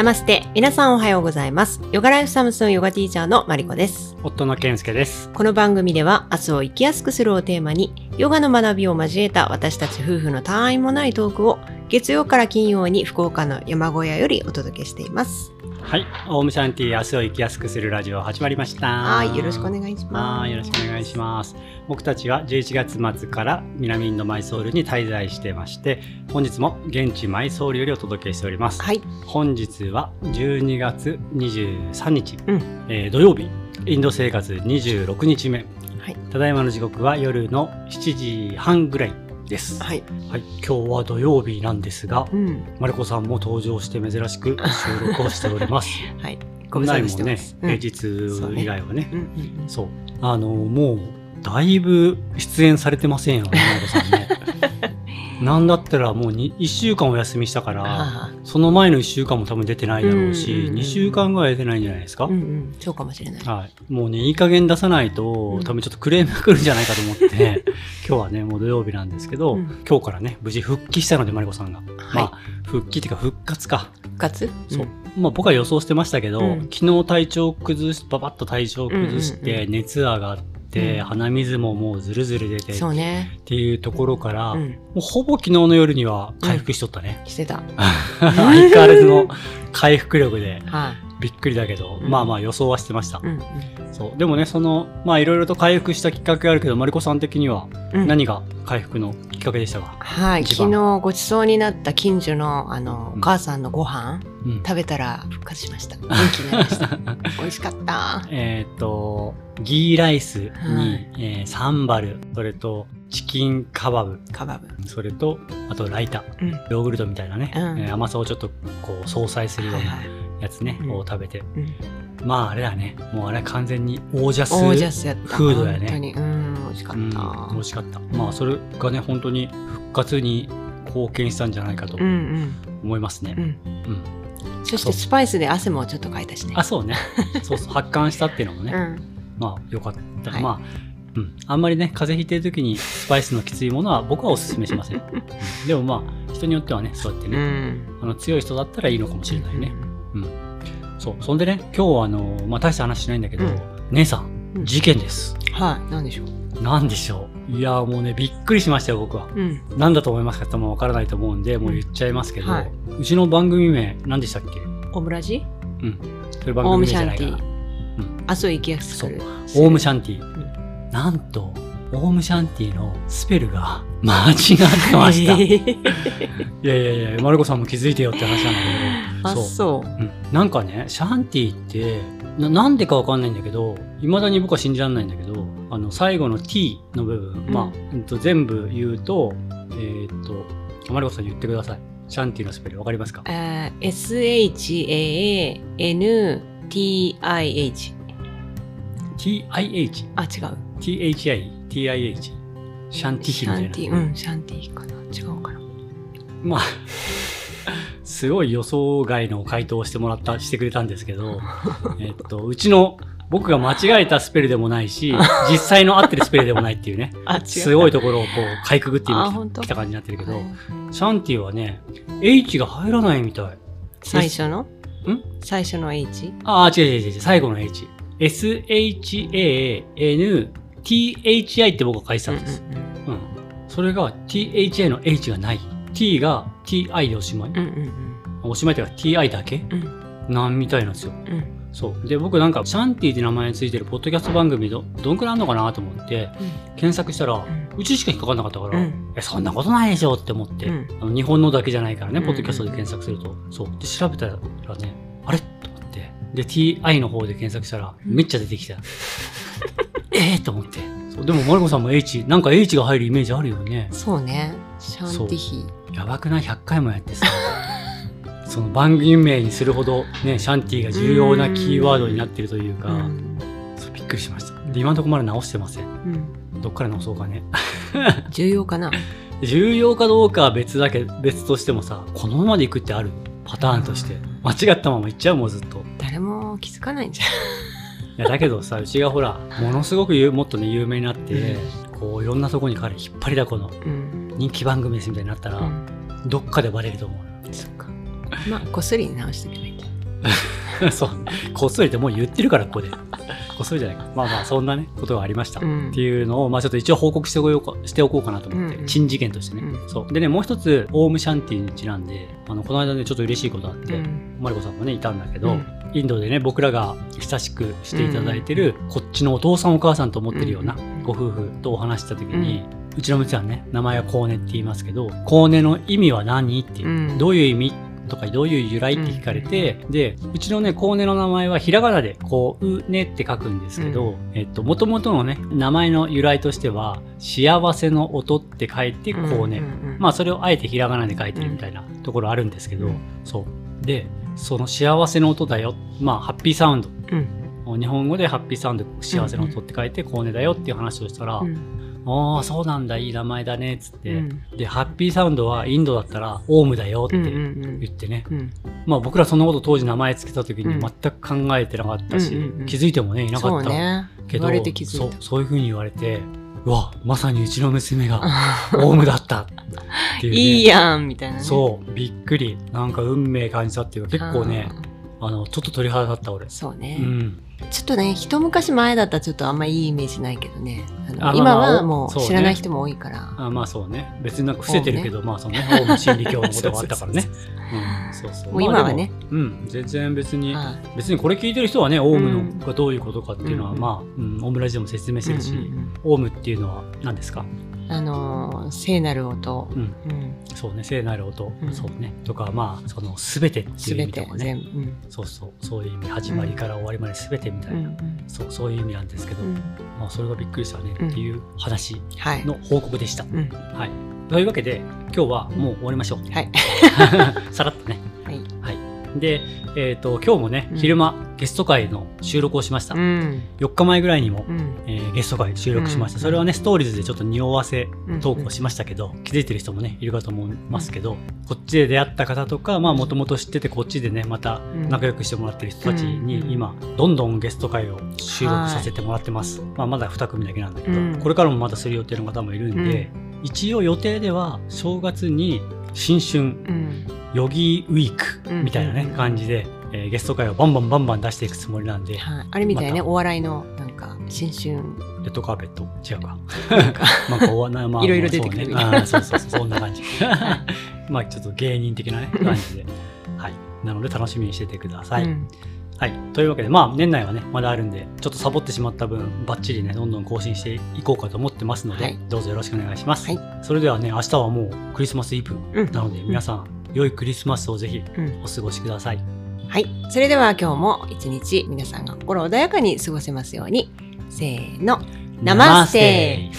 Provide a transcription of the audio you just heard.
ナマステ。皆さんおはようございます。ヨガライフサムスンヨガティーチャーのマリコです。夫の健介です。この番組では明日を生きやすくするをテーマに、ヨガの学びを交えた私たち夫婦の他愛もないトークを月曜から金曜に福岡の山小屋よりお届けしています。はい、オウムシャンティ明日を生きやすくするラジオ始まりました。はい、よろしくお願いします。はい、よろしくお願いします。僕たちは11月末から南インドマイソールに滞在してまして、本日も現地マイソールよりお届けしております。はい、本日は12月23日、うんえー土曜日、インド生活26日目。はい、ただいまの時刻は夜の7時半ぐらいです。はい、はい、今日は土曜日なんですが、うん、マリコさんも登場して珍しく収録をしております。はい、ご無沙汰してます。、うん平日以外はね。そう。あの、もう、だいぶ出演されてませんよね、マリコさんね。なんだったらもうに1週間お休みしたから、あその前の1週間も多分出てないだろうし、うんうんうん2週間ぐらい出てないんじゃないですか、あ、うんうん、そうかもしれない。はい。もうね、いい加減出さないと、うん。多分ちょっとクレームが来るんじゃないかと思って、今日はね、もう土曜日なんですけど、うん。今日からね、無事復帰したので、マリコさんが。はい。まあ、復帰っていうか復活か。復活？そう。まあ僕は予想してましたけど、うん。昨日体調崩し、ババッと体調崩して、熱上がって、うん鼻水ももうずるずる出てっそうね。ていうところから、もうほぼ昨日の夜には回復しとったね。してた。相変わらずの回復力ではい、びっくりだけど、うんまあまあ予想はしてました。そう。でもね、その、まあいろいろと回復したきっかけがあるけど、マリコさん的にはうん。何が回復のきっかけでしたか、はい、昨日ごちそうになった近所のあの、うんお母さんのご飯うん食べたら復活しました。元気になりました。美味しかった。えっ、と、ギーライスに、はいえーサンバル、それとチキンカバブ、カバブ。それと、あとライタ、うん。ヨーグルトみたいなね、うんえー甘さをちょっとこう相殺するようなはいはい。やつね、うんを食べて。うん。まああれだね、もうあれは完全にオージャス。フードやね本当に。うん、美味しかうん、った。美味しかった。まあそれがね、本当に復活に貢献したんじゃないかと思いますね。うん。うんそしてスパイスで汗もちょっとかいたしね。あ、そうね。そうそう、発汗したっていうのもね、うん。まあよかった。はいまあ、うん。あんまりね、風邪ひいてる時にスパイスのきついものは僕はおすすめしません。うんでもまあ、人によってはね、そうやってうね、ん。あの強い人だったらいいのかもしれないね。うん。うん。そう。そんでね、今日はあの、まあ大した話しないんだけど、うん姉さうんん、事件です。はい、なんでしょう？なんでしょう？いやーもうね、びっくりしましたよ、僕は。うん。なんだと思いますか多分わからないと思うんで、もう言っちゃいますけど、はいうちの番組名、何でしたっけ？オムラジ？うん。それ番組名じゃないかな。ー。明日を生きやすく。オウムシャンティ。んなんと、オウムシャンティのスペルが 間違ってました。いやいやいや、マルコさんも気づいてよって話なんだけあ、ど、そう。うん。なんかね、シャンティって、ななんでかわかんないんだけど、未だに僕は信じられないんだけど、あの、最後の t の部分、うんまあ、うんと全部言うと、えーっと、マルコさん言ってください。シャンティのスペルわかりますか？えー S-H-A-N-T-I-H。?TIH。あ、違う。THI。TIH。シャンティヒシみたいな。ャンティ、うん、シャンティかな。違うかな。まあ、すごい予想外の回答をしてもらった、してくれたんですけど、えっと、うちの、僕が間違えたスペルでもないし、実際の合ってるスペルでもないっていうね。すごいところをこう、かいくぐって今た感じになってるけどはい、シャンティはね、H が入らないみたい。最初の？ん？最初の H? ああ、違う違う違う、最後の H。S-H-A-N-T-H-I って僕は書いてたんです。うん。それが THI の H がない。T が TI でおしまい。うんうんおしまいというか TI だけ？うんうんなんみたいなんですよ。うんうんそう。で、僕なんか、シャンティって名前についてるポッドキャスト番組ど、どんくらいあんのかなと思って、検索したら、んうちしか引っかかんなかったから、うんえ、そんなことないでしょって思って、うんあの日本のだけじゃないからね、うんポッドキャストで検索すると。そう。で、調べたらね、あれ？と思って。で、TI の方で検索したら、うんめっちゃ出てきた。えーと思って。そうでも、マルコさんも H、なんか H が入るイメージあるよね。そうね。シャンティヒ。やばくない ?100 回もやってさ。その番組名にするほどね、シャンティが重要なキーワードになってるというか、うんそうびっくりしました。で、今のところまだ直してません。うんどっから直そうかね。重要かな？重要かどうかは別だけ、別としてもさ、このままでいくってある？パターンとして。間違ったままいっちゃうもん、ずっと。誰も気づかないんじゃ いや、だけどさ、うちがほら、ものすごく有もっとね、有名になって、こう、いろんなとこに彼引っ張りだこのん。うん。人気番組ですみたいになったら、うんどっかでバレると思う。まあ、こっそり直しておけばいいんだ。そう。こっそりってもう言ってるから、ここで。こっそりじゃないか。まあまあ、そんなね、ことがありました。うんっていうのを、まあちょっと一応報告しておこうかしておこうかなと思って、うんうん珍事件としてね、うんそう。でね、もう一つ、オウムシャンティにちなんで、あの、この間ね、ちょっと嬉しいことあって、うんマリコさんもね、いたんだけど、うんインドでね、僕らが親しくしていただいてる、こっちのお父さんお母さんと思ってるようなうんご夫婦とお話した時に、うちの娘はね、名前はコウネって言いますけど、コウネの意味は何っていう、うんどういう意味とかどういう由来って聞かれて、で、うちのね、コウネの名前はひらがなでこうねって書くんですけど、うえっと、元々のね、名前の由来としては、幸せの音って書いてコウネ。うんうんうんまあそれをあえてひらがなで書いてるみたいなところあるんですけど、うんそう。で、その幸せの音だよ。まあハッピーサウンド。うん日本語でハッピーサウンド、幸せの音って書いてコウネだよっていう話をしたら、うんああ、そうなんだ、いい名前だね、つって、うん。で、ハッピーサウンドはインドだったらオウムだよってうんうん言ってね。うん。まあ僕らそんなこと当時名前つけた時にうん。全く考えてなかったし、うんうんうん。気づいてもね、いなかったけど、そう、そういう風に言われて、うわ、まさにうちの娘がオウムだったっていう、ね。いいやんみたいなね。そう、びっくり。なんか運命感じたっていうか、結構ね、あの、ちょっと鳥肌立った俺。そうね、うん。ちょっとね一昔前だったらちょっとあんまいいイメージないけどね。今まあはもそう知らない人も多いから、あまあそうね。別になんか伏せてるけど、まあそのね、オウム真理教のことがあったからね。うん、そうそう。もう今はね。まあうん、全然別に、はい。別にこれ聞いてる人はね、オウムうん。のがどういうことかっていうのは、うんまあ、うん、オムラジでも説明してるし、うんうんうん。オウムっていうのは何ですか？あのー聖なる音、うん、うん、そうね、聖なる音、うん。そうね。とか、まあ、その、すべてっていう意味とかね。そうそう、そういう意味、始まりから終わりまですべてみたいな、うん。そう、そういう意味なんですけど、うん。まあ、それがびっくりしたねっていう話はい、の報告でした。うん、はい。というわけで、今日はもう終わりましょう。はい。さらっとね。はい。で、えっ、と、今日もね、うん。昼間、ゲスト会の収録をしました。うん。4日前ぐらいにも、うん。えーゲスト会収録しました。うん。それはね、ストーリーズでちょっと匂わせうん。投稿しましたけど、気づいてる人もね、いるかと思いますけど、こっちで出会った方とか、まあ、もともと知ってて、こっちでね、またうん。仲良くしてもらってる人たちに、うん。今、どんどんゲスト会を収録させてもらってます。まあ、まだ2組だけなんだけど、うん。これからもまだする予定の方もいるんで、一応予定では、正月に新春、うん。ヨギウィークみたいなね、うん。感じで、えーゲスト会をバンバンバンバン出していくつもりなんで、はい、あれみたいね、お笑いのなんか新春レッドカーペット？違うか。なんか まあ、こうな、まあ、いろいろ出てくるまあそうねそうそうそう、そんな感じ。まあ、ちょっと芸人的なね、感じで。はい。なので、楽しみにしててください。うんはい。というわけで、まあ、年内はね、まだあるんで、ちょっとサボってしまった分、バッチリね、どんどん更新していこうかと思ってますので、はいどうぞよろしくお願いします。はいそれではね、明日はもうクリスマスイブうんなので、皆さん、良いクリスマスをぜひうんお過ごしください。はい。それでは今日も一日皆さんが心穏やかに過ごせますように。せーの。ナマステ